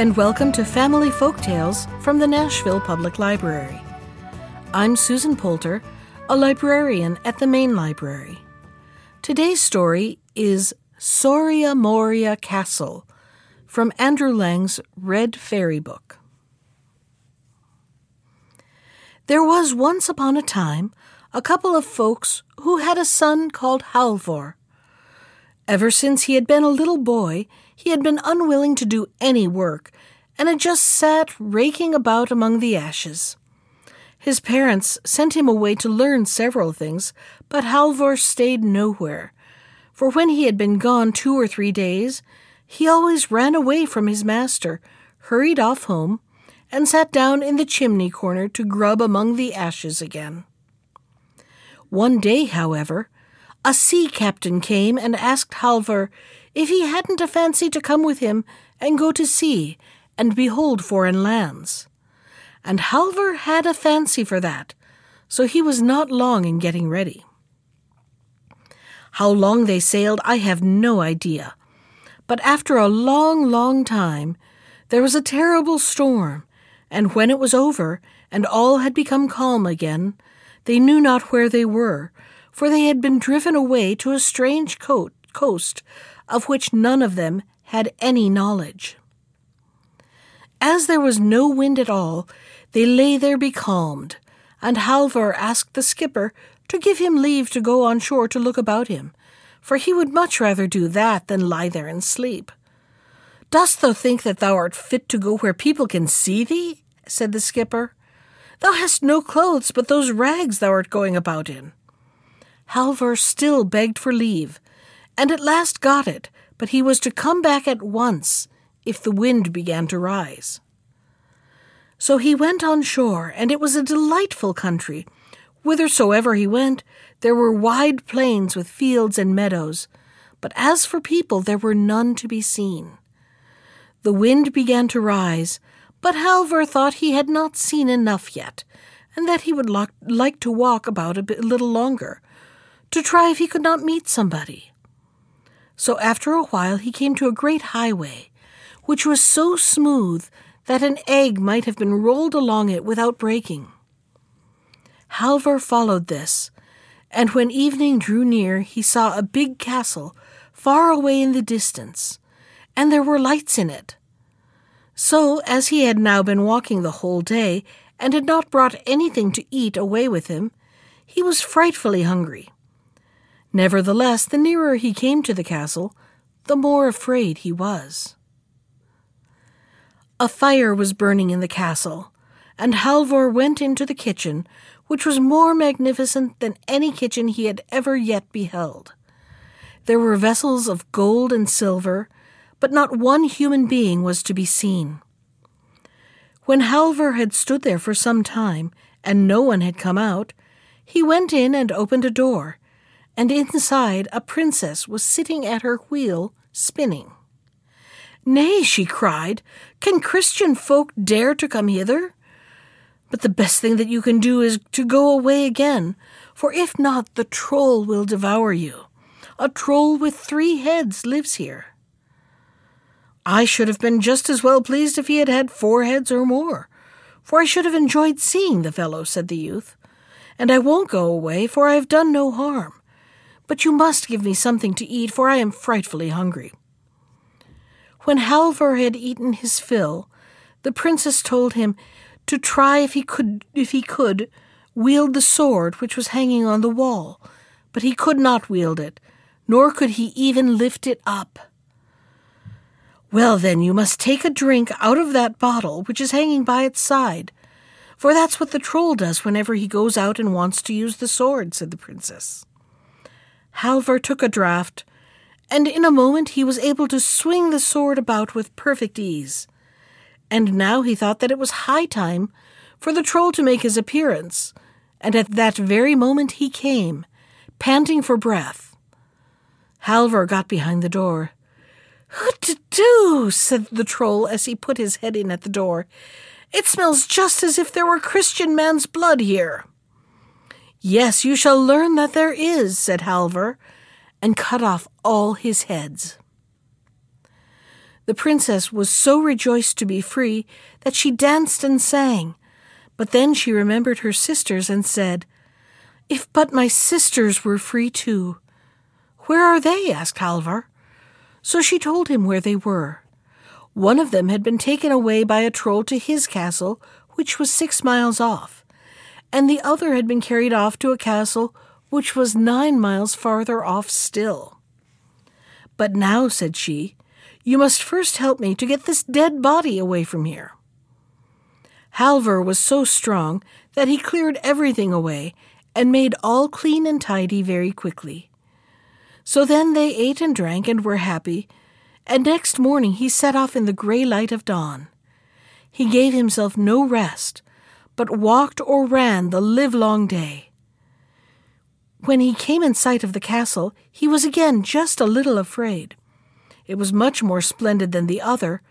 And welcome to Family Folk Tales from the Nashville Public Library. I'm Susan Poulter, a librarian at the Main Library. Today's story is Soria Moria Castle from Andrew Lang's Red Fairy Book. There was once upon a time a couple of folks who had a son called Halvor. Ever since he had been a little boy, he had been unwilling to do any work, and had just sat raking about among the ashes. His parents sent him away to learn several things, but Halvor stayed nowhere, for when he had been gone two or three days, he always ran away from his master, hurried off home, and sat down in the chimney corner to grub among the ashes again. One day, however, a sea captain came and asked Halvor if he hadn't a fancy to come with him and go to sea and behold foreign lands. And Halvor had a fancy for that, so he was not long in getting ready. How long they sailed, I have no idea. But after a long, long time, there was a terrible storm, and when it was over, and all had become calm again, they knew not where they were, for they had been driven away to a strange co- coast of which none of them had any knowledge. As there was no wind at all, they lay there becalmed, and Halvor asked the skipper to give him leave to go on shore to look about him, for he would much rather do that than lie there and sleep. Dost thou think that thou art fit to go where people can see thee? said the skipper. Thou hast no clothes but those rags thou art going about in. Halvor still begged for leave, and at last got it, but he was to come back at once if the wind began to rise. So he went on shore, and it was a delightful country. Whithersoever he went, there were wide plains with fields and meadows, but as for people, there were none to be seen. The wind began to rise, but Halvor thought he had not seen enough yet, and that he would like to walk about a, bit, a little longer, to try if he could not meet somebody. So after a while he came to a great highway, which was so smooth that an egg might have been rolled along it without breaking. Halvor followed this, and when evening drew near, he saw a big castle far away in the distance, and there were lights in it. So, as he had now been walking the whole day, and had not brought anything to eat away with him, he was frightfully hungry. Nevertheless, the nearer he came to the castle, the more afraid he was. A fire was burning in the castle, and Halvor went into the kitchen, which was more magnificent than any kitchen he had ever yet beheld. There were vessels of gold and silver, but not one human being was to be seen. When Halvor had stood there for some time, and no one had come out, he went in and opened a door and inside a princess was sitting at her wheel spinning. Nay, she cried, can Christian folk dare to come hither? But the best thing that you can do is to go away again, for if not, the troll will devour you. A troll with three heads lives here. I should have been just as well pleased if he had had four heads or more, for I should have enjoyed seeing the fellow, said the youth. And I won't go away, for I have done no harm but you must give me something to eat, for I am frightfully hungry. When Halvor had eaten his fill, the princess told him to try if he could if he could wield the sword which was hanging on the wall, but he could not wield it, nor could he even lift it up. Well, then, you must take a drink out of that bottle which is hanging by its side, for that's what the troll does whenever he goes out and wants to use the sword, said the princess. Halvor took a draught, and in a moment he was able to swing the sword about with perfect ease. And now he thought that it was high time for the troll to make his appearance, and at that very moment he came, panting for breath. Halvor got behind the door. What to do? said the troll as he put his head in at the door. It smells just as if there were Christian man's blood here. Yes, you shall learn that there is, said Halvor, and cut off all his heads. The princess was so rejoiced to be free that she danced and sang. But then she remembered her sisters and said, If but my sisters were free too. Where are they? asked Halvor. So she told him where they were. One of them had been taken away by a troll to his castle, which was six miles off, and the other had been carried off to a castle which was nine miles farther off still. But now, said she, you must first help me to get this dead body away from here. Halvor was so strong that he cleared everything away and made all clean and tidy very quickly. So then they ate and drank and were happy, and next morning he set off in the grey light of dawn. He gave himself no rest, but walked or ran the livelong day. When he came in sight of the castle, he was again just a little afraid. It was much more splendid than the other,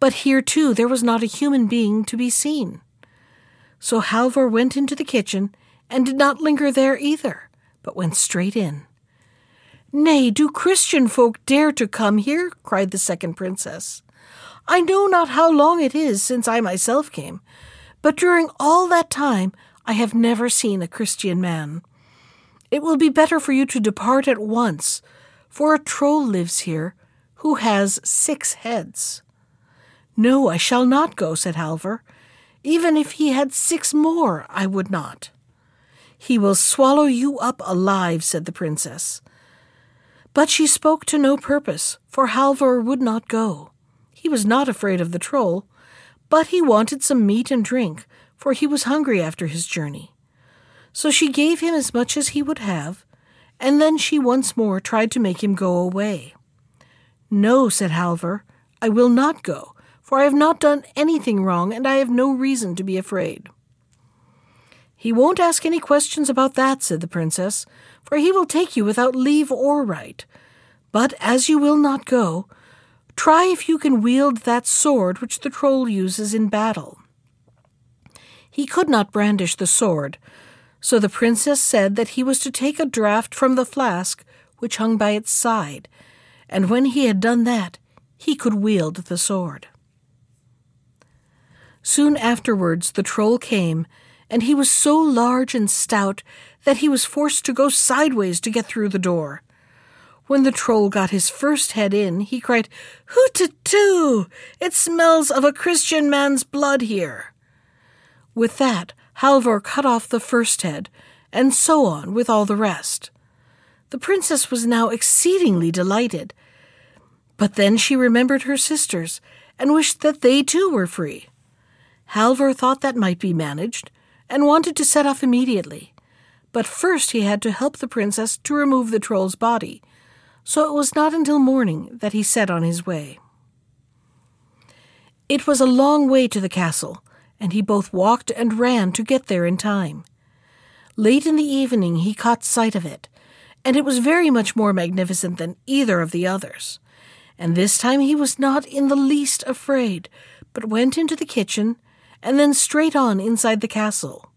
but here too there was not a human being to be seen. So Halvor went into the kitchen and did not linger there either, but went straight in. Nay, do Christian folk dare to come here? cried the second princess. I know not how long it is since I myself came, but during all that time I have never seen a Christian man. It will be better for you to depart at once, for a troll lives here who has six heads. No, I shall not go, said Halvor. Even if he had six more, I would not. He will swallow you up alive, said the princess. But she spoke to no purpose, for Halvor would not go. He was not afraid of the troll, but he wanted some meat and drink, for he was hungry after his journey. So she gave him as much as he would have, and then she once more tried to make him go away. No, said Halvor, I will not go, for I have not done anything wrong, and I have no reason to be afraid. He won't ask any questions about that, said the princess, for he will take you without leave or right. But as you will not go, try if you can wield that sword which the troll uses in battle. He could not brandish the sword, so the princess said that he was to take a draught from the flask which hung by its side, and when he had done that, he could wield the sword. Soon afterwards the troll came, and he was so large and stout that he was forced to go sideways to get through the door. When the troll got his first head in, he cried, Hoo-too! It smells of a Christian man's blood here. With that, Halvor cut off the first head, and so on with all the rest. The princess was now exceedingly delighted, but then she remembered her sisters, and wished that they too were free. Halvor thought that might be managed, and wanted to set off immediately. But first he had to help the princess to remove the troll's body, so it was not until morning that he set on his way. It was a long way to the castle, and he both walked and ran to get there in time. Late in the evening he caught sight of it, and it was very much more magnificent than either of the others. And this time he was not in the least afraid, but went into the kitchen and then straight on inside the castle.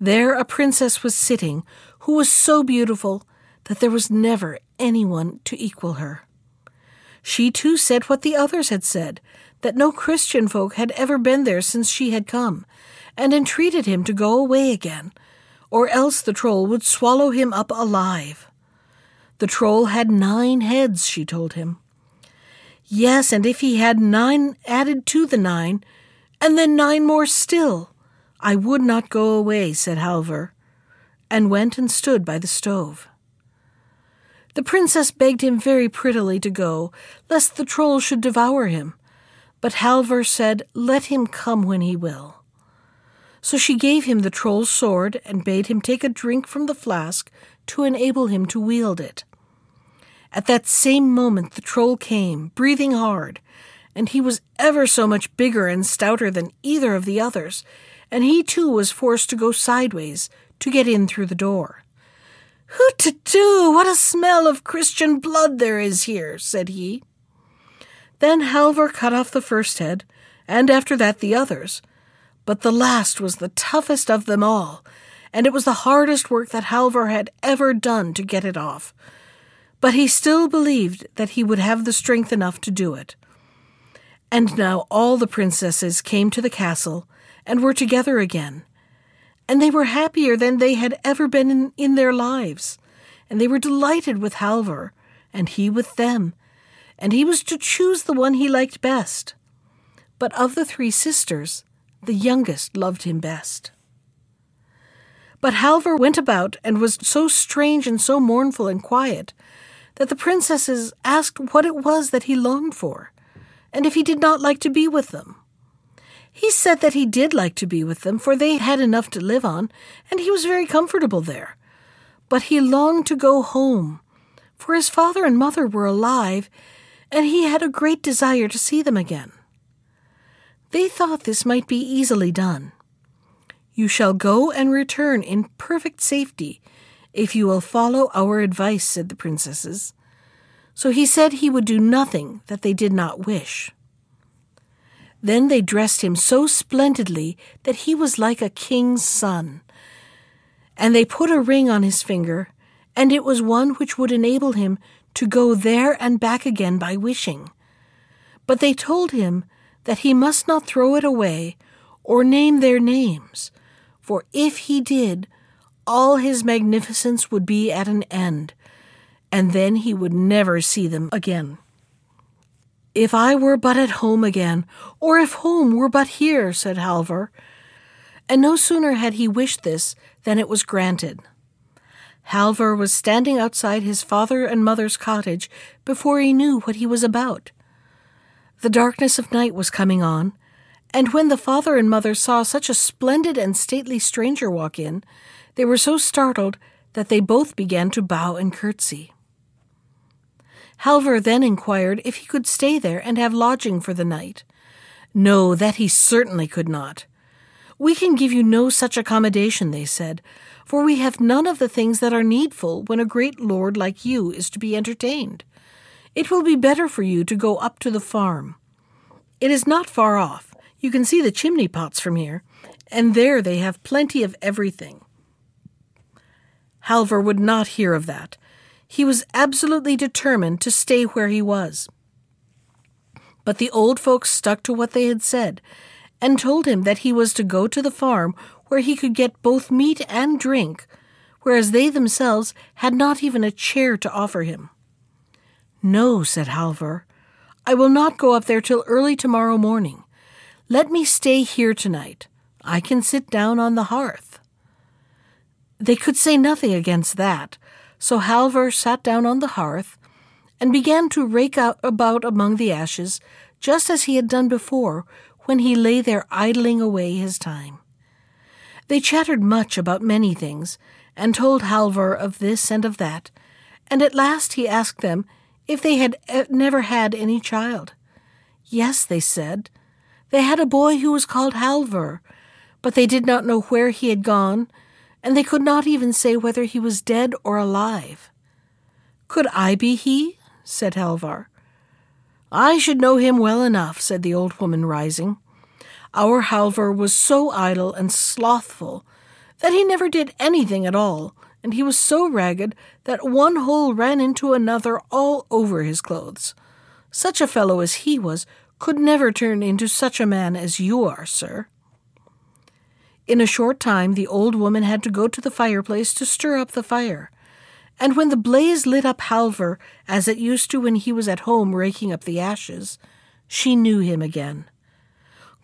There a princess was sitting who was so beautiful that there was never anyone to equal her. She too said what the others had said, that no Christian folk had ever been there since she had come, and entreated him to go away again, or else the troll would swallow him up alive. The troll had nine heads, she told him. Yes, and if he had nine added to the nine, and then nine more still. I would not go away, said Halvor, and went and stood by the stove. The princess begged him very prettily to go, lest the troll should devour him, but Halvor said, Let him come when he will. So she gave him the troll's sword and bade him take a drink from the flask to enable him to wield it. At that same moment the troll came, breathing hard, and he was ever so much bigger and stouter than either of the others, and he too was forced to go sideways to get in through the door. Hoo-too! What a smell of Christian blood there is here, said he. Then Halvor cut off the first head, and after that the others. But the last was the toughest of them all, and it was the hardest work that Halvor had ever done to get it off. But he still believed that he would have the strength enough to do it. And now all the princesses came to the castle and were together again. And they were happier than they had ever been in, in their lives. And they were delighted with Halvor, and he with them. And he was to choose the one he liked best. But of the three sisters, the youngest loved him best. But Halvor went about and was so strange and so mournful and quiet that the princesses asked what it was that he longed for, and if he did not like to be with them. He said that he did like to be with them, for they had enough to live on, and he was very comfortable there. But he longed to go home, for his father and mother were alive, and he had a great desire to see them again. They thought this might be easily done. You shall go and return in perfect safety if you will follow our advice, said the princesses. So he said he would do nothing that they did not wish. Then they dressed him so splendidly that he was like a king's son. And they put a ring on his finger, and it was one which would enable him to go there and back again by wishing. But they told him that he must not throw it away or name their names, for if he did, all his magnificence would be at an end, and then he would never see them again. If I were but at home again, or if home were but here, said Halvor. And no sooner had he wished this than it was granted. Halvor was standing outside his father and mother's cottage before he knew what he was about. The darkness of night was coming on, and when the father and mother saw such a splendid and stately stranger walk in, they were so startled that they both began to bow and curtsy. Halvor then inquired if he could stay there and have lodging for the night. No, that he certainly could not. We can give you no such accommodation, they said, for we have none of the things that are needful when a great lord like you is to be entertained. It will be better for you to go up to the farm. It is not far off. You can see the chimney pots from here, and there they have plenty of everything. Halvor would not hear of that. He was absolutely determined to stay where he was. But the old folks stuck to what they had said, and told him that he was to go to the farm where he could get both meat and drink, whereas they themselves had not even a chair to offer him. No, said Halvor, I will not go up there till early tomorrow morning. Let me stay here tonight. I can sit down on the hearth. They could say nothing against that, so Halvor sat down on the hearth and began to rake out about among the ashes, just as he had done before when he lay there idling away his time. They chattered much about many things, and told Halvor of this and of that, and at last he asked them if they had eh, never had any child. Yes, they said. They had a boy who was called Halvor, but they did not know where he had gone, and they could not even say whether he was dead or alive. Could I be he? said Halvor. I should know him well enough, said the old woman, rising. Our Halvor was so idle and slothful that he never did anything at all, and he was so ragged that one hole ran into another all over his clothes. Such a fellow as he was could never turn into such a man as you are, sir. In a short time the old woman had to go to the fireplace to stir up the fire, and when the blaze lit up Halvor as it used to when he was at home raking up the ashes, she knew him again.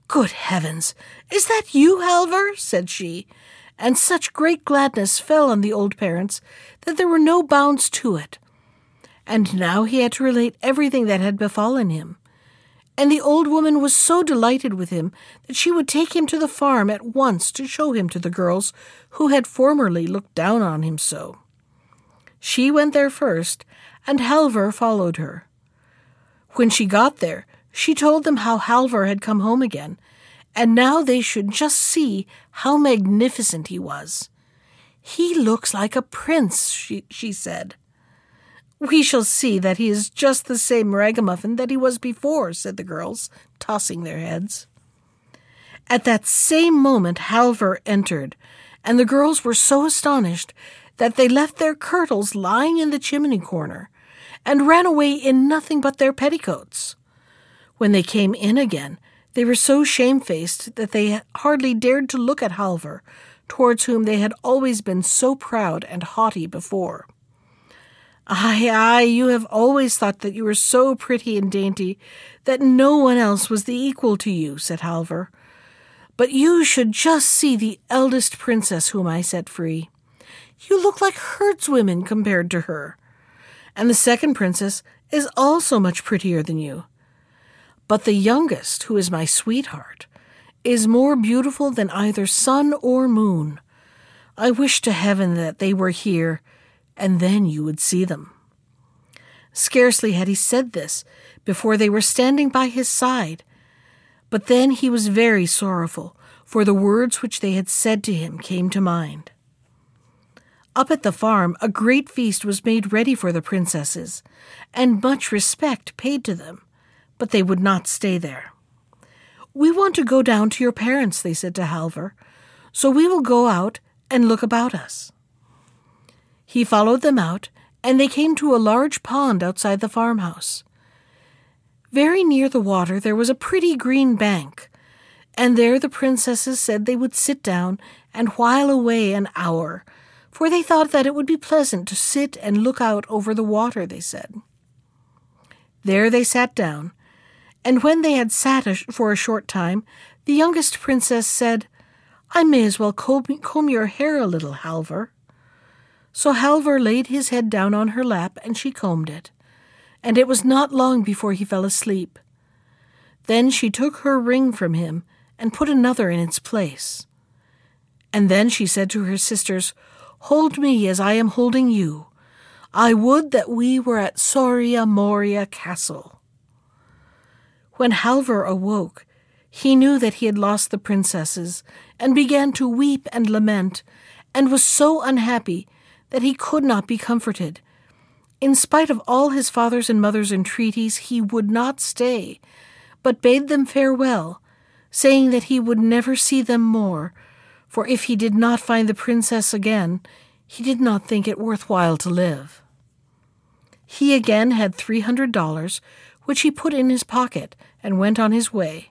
Good heavens! Is that you, Halvor? said she, and such great gladness fell on the old parents that there were no bounds to it. And now he had to relate everything that had befallen him. And the old woman was so delighted with him that she would take him to the farm at once to show him to the girls who had formerly looked down on him so. She went there first, and Halvor followed her. When she got there, she told them how Halvor had come home again, and now they should just see how magnificent he was. He looks like a prince, she, she said. We shall see that he is just the same ragamuffin that he was before, said the girls, tossing their heads. At that same moment Halvor entered, and the girls were so astonished that they left their kirtles lying in the chimney corner, and ran away in nothing but their petticoats. When they came in again, they were so shamefaced that they hardly dared to look at Halvor, towards whom they had always been so proud and haughty before. Ay, ay, you have always thought that you were so pretty and dainty that no one else was the equal to you, said Halvor. But you should just see the eldest princess whom I set free. You look like herdswomen compared to her. And the second princess is also much prettier than you. But the youngest, who is my sweetheart, is more beautiful than either sun or moon. I wish to heaven that they were here, and then you would see them. Scarcely had he said this before they were standing by his side. But then he was very sorrowful, for the words which they had said to him came to mind. Up at the farm, a great feast was made ready for the princesses, and much respect paid to them, but they would not stay there. We want to go down to your parents, they said to Halvor, so we will go out and look about us. He followed them out, and they came to a large pond outside the farmhouse. Very near the water there was a pretty green bank, and there the princesses said they would sit down and while away an hour, for they thought that it would be pleasant to sit and look out over the water, they said. There they sat down, and when they had sat for a short time, the youngest princess said, I may as well comb, comb your hair a little, Halvor. So Halvor laid his head down on her lap, and she combed it and it was not long before he fell asleep. Then she took her ring from him and put another in its place. And then she said to her sisters, Hold me as I am holding you. I would that we were at Soria Moria Castle. When Halvor awoke, he knew that he had lost the princesses, and began to weep and lament, and was so unhappy that he could not be comforted, in spite of all his father's and mother's entreaties, he would not stay, but bade them farewell, saying that he would never see them more, for if he did not find the princess again, he did not think it worth while to live. He again had three hundred dollars, which he put in his pocket and went on his way.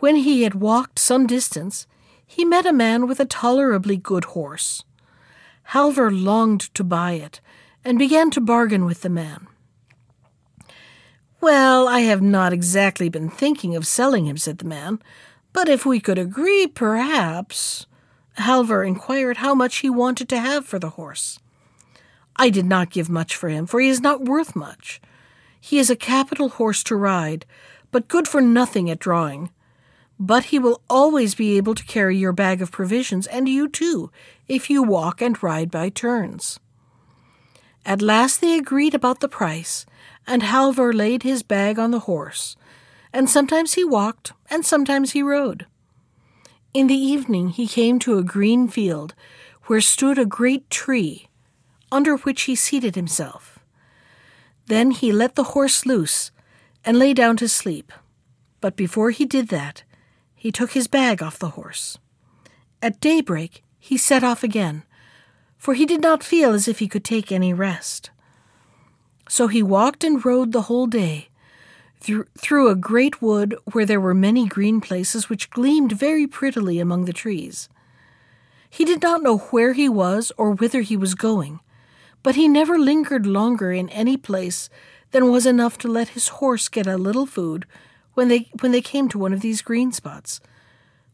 When he had walked some distance, he met a man with a tolerably good horse. Halvor longed to buy it, and began to bargain with the man. Well, I have not exactly been thinking of selling him, said the man, but if we could agree, perhaps. Halvor inquired how much he wanted to have for the horse. I did not give much for him, for he is not worth much. He is a capital horse to ride, but good for nothing at drawing. But he will always be able to carry your bag of provisions, and you too, if you walk and ride by turns. At last they agreed about the price, and Halvor laid his bag on the horse, and sometimes he walked, and sometimes he rode. In the evening he came to a green field, where stood a great tree, under which he seated himself. Then he let the horse loose, and lay down to sleep. But before he did that, he took his bag off the horse. At daybreak he set off again, for he did not feel as if he could take any rest. So he walked and rode the whole day, through, through a great wood where there were many green places which gleamed very prettily among the trees. He did not know where he was or whither he was going, but he never lingered longer in any place than was enough to let his horse get a little food when they, when they came to one of these green spots,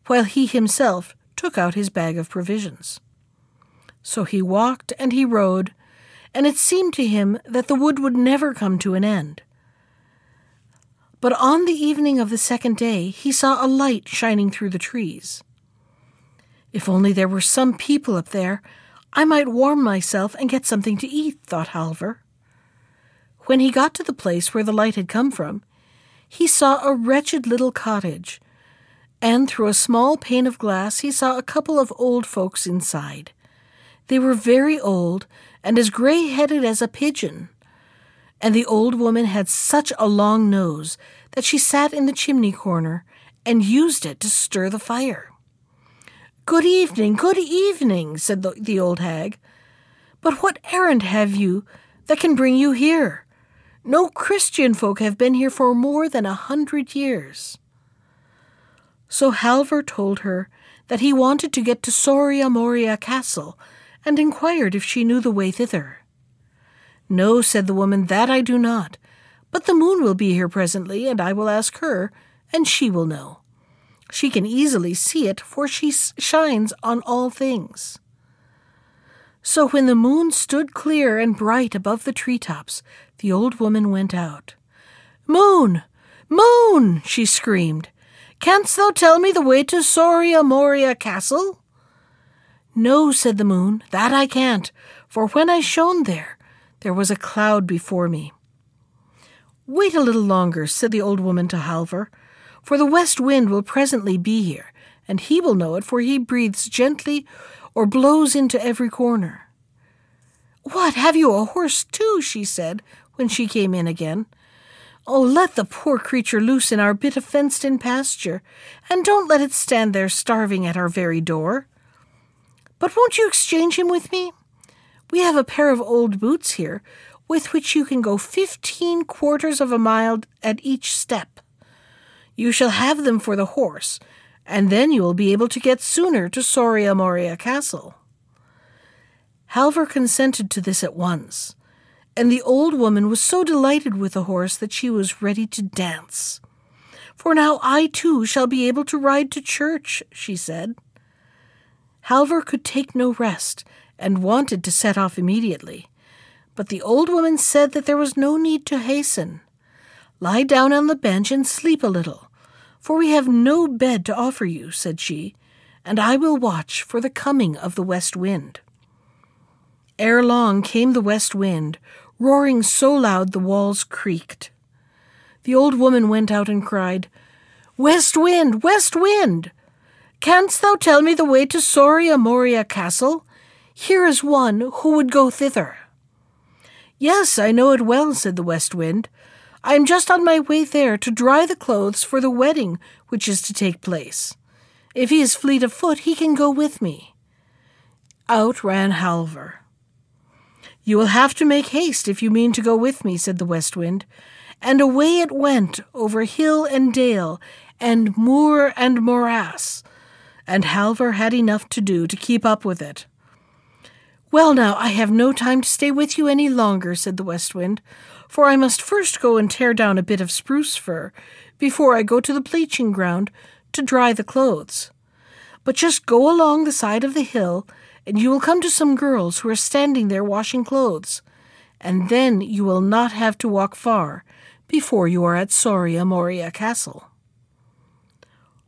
while he himself took out his bag of provisions. So he walked and he rode, and it seemed to him that the wood would never come to an end. But on the evening of the second day he saw a light shining through the trees. If only there were some people up there, I might warm myself and get something to eat, thought Halvor. When he got to the place where the light had come from, he saw a wretched little cottage, and through a small pane of glass he saw a couple of old folks inside. They were very old and as gray headed as a pigeon. And the old woman had such a long nose that she sat in the chimney corner and used it to stir the fire. Good evening, good evening, said the, the old hag. But what errand have you that can bring you here. No Christian folk have been here for more than a hundred years. So Halvor told her that he wanted to get to Soria Moria Castle and inquired if she knew the way thither. No, said the woman, that I do not. But the moon will be here presently, and I will ask her, and she will know. She can easily see it, for she shines on all things. So when the moon stood clear and bright above the tree tops, the old woman went out. Moon! Moon! she screamed. Canst thou tell me the way to Soria Moria Castle? No, said the moon, that I can't, for when I shone there, there was a cloud before me. Wait a little longer, said the old woman to Halvor, for the west wind will presently be here, and he will know it, for he breathes gently or blows into every corner. What, have you a horse too? she said when she came in again. Oh, let the poor creature loose in our bit of fenced in pasture, and don't let it stand there starving at our very door. But won't you exchange him with me? We have a pair of old boots here, with which you can go fifteen quarters of a mile at each step. You shall have them for the horse, and then you will be able to get sooner to Soria Moria Castle. Halvor consented to this at once, and the old woman was so delighted with the horse that she was ready to dance. For now I too shall be able to ride to church, she said. Halvor could take no rest, and wanted to set off immediately. But the old woman said that there was no need to hasten. Lie down on the bench and sleep a little, for we have no bed to offer you, said she, and I will watch for the coming of the west wind. Ere long came the west wind, roaring so loud the walls creaked. The old woman went out and cried, West wind, west wind! Canst thou tell me the way to Soria Moria Castle? Here is one who would go thither. Yes, I know it well, said the West Wind. I am just on my way there to dry the clothes for the wedding which is to take place. If he is fleet of foot, he can go with me. Out ran Halvor. You will have to make haste if you mean to go with me, said the West Wind. And away it went over hill and dale, and moor and morass, and Halvor had enough to do to keep up with it. Well, now, I have no time to stay with you any longer, said the West Wind, for I must first go and tear down a bit of spruce fir before I go to the bleaching ground to dry the clothes. But just go along the side of the hill, and you will come to some girls who are standing there washing clothes, and then you will not have to walk far before you are at Soria Moria Castle.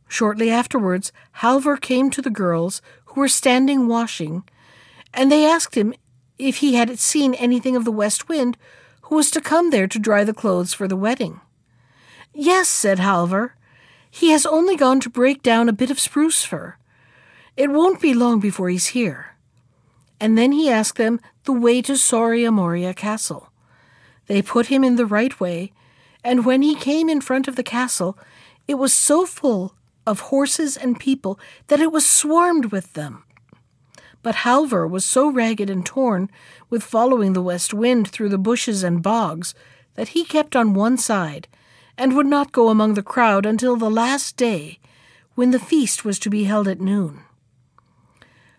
Shortly afterwards, Halvor came to the girls who were standing washing and they asked him if he had seen anything of the west wind who was to come there to dry the clothes for the wedding. Yes, said Halvor. He has only gone to break down a bit of spruce fir. It won't be long before he's here. And then he asked them the way to Soria Moria Castle. They put him in the right way, and when he came in front of the castle, it was so full of horses and people that it was swarmed with them. But Halvor was so ragged and torn with following the west wind through the bushes and bogs that he kept on one side and would not go among the crowd until the last day, when the feast was to be held at noon.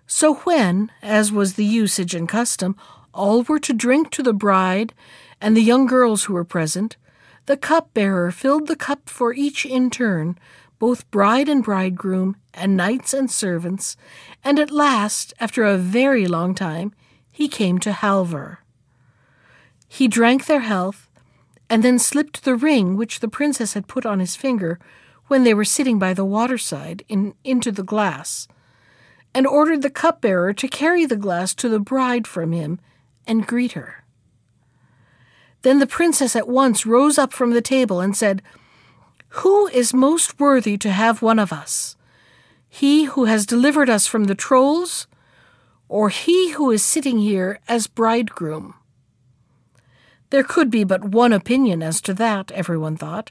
So when, as was the usage and custom, all were to drink to the bride and the young girls who were present, the cup-bearer filled the cup for each in turn, both bride and bridegroom, and knights and servants, and at last, after a very long time, he came to Halvor. He drank their health, and then slipped the ring which the princess had put on his finger when they were sitting by the waterside in, into the glass, and ordered the cupbearer to carry the glass to the bride from him and greet her. Then the princess at once rose up from the table and said, Who is most worthy to have one of us? he who has delivered us from the trolls, or he who is sitting here as bridegroom? There could be but one opinion as to that, everyone thought,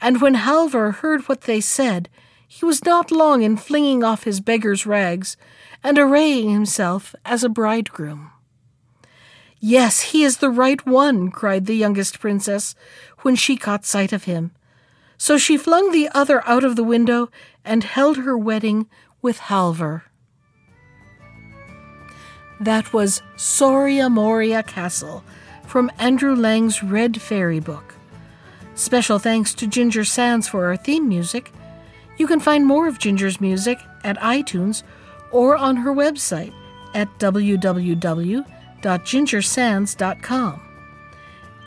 and when Halvor heard what they said, he was not long in flinging off his beggar's rags and arraying himself as a bridegroom. Yes, he is the right one, cried the youngest princess when she caught sight of him. So she flung the other out of the window and held her wedding with Halvor. That was Soria Moria Castle from Andrew Lang's Red Fairy book. Special thanks to Ginger Sands for our theme music. You can find more of Ginger's music at iTunes or on her website at www.gingersands.com.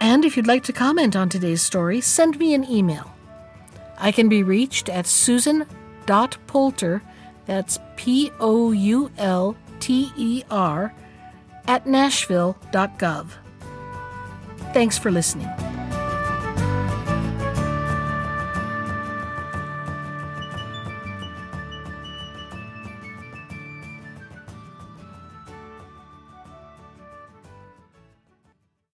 And if you'd like to comment on today's story, send me an email. I can be reached at susan.poulter, that's P O U L T E R, at nashville.gov. Thanks for listening.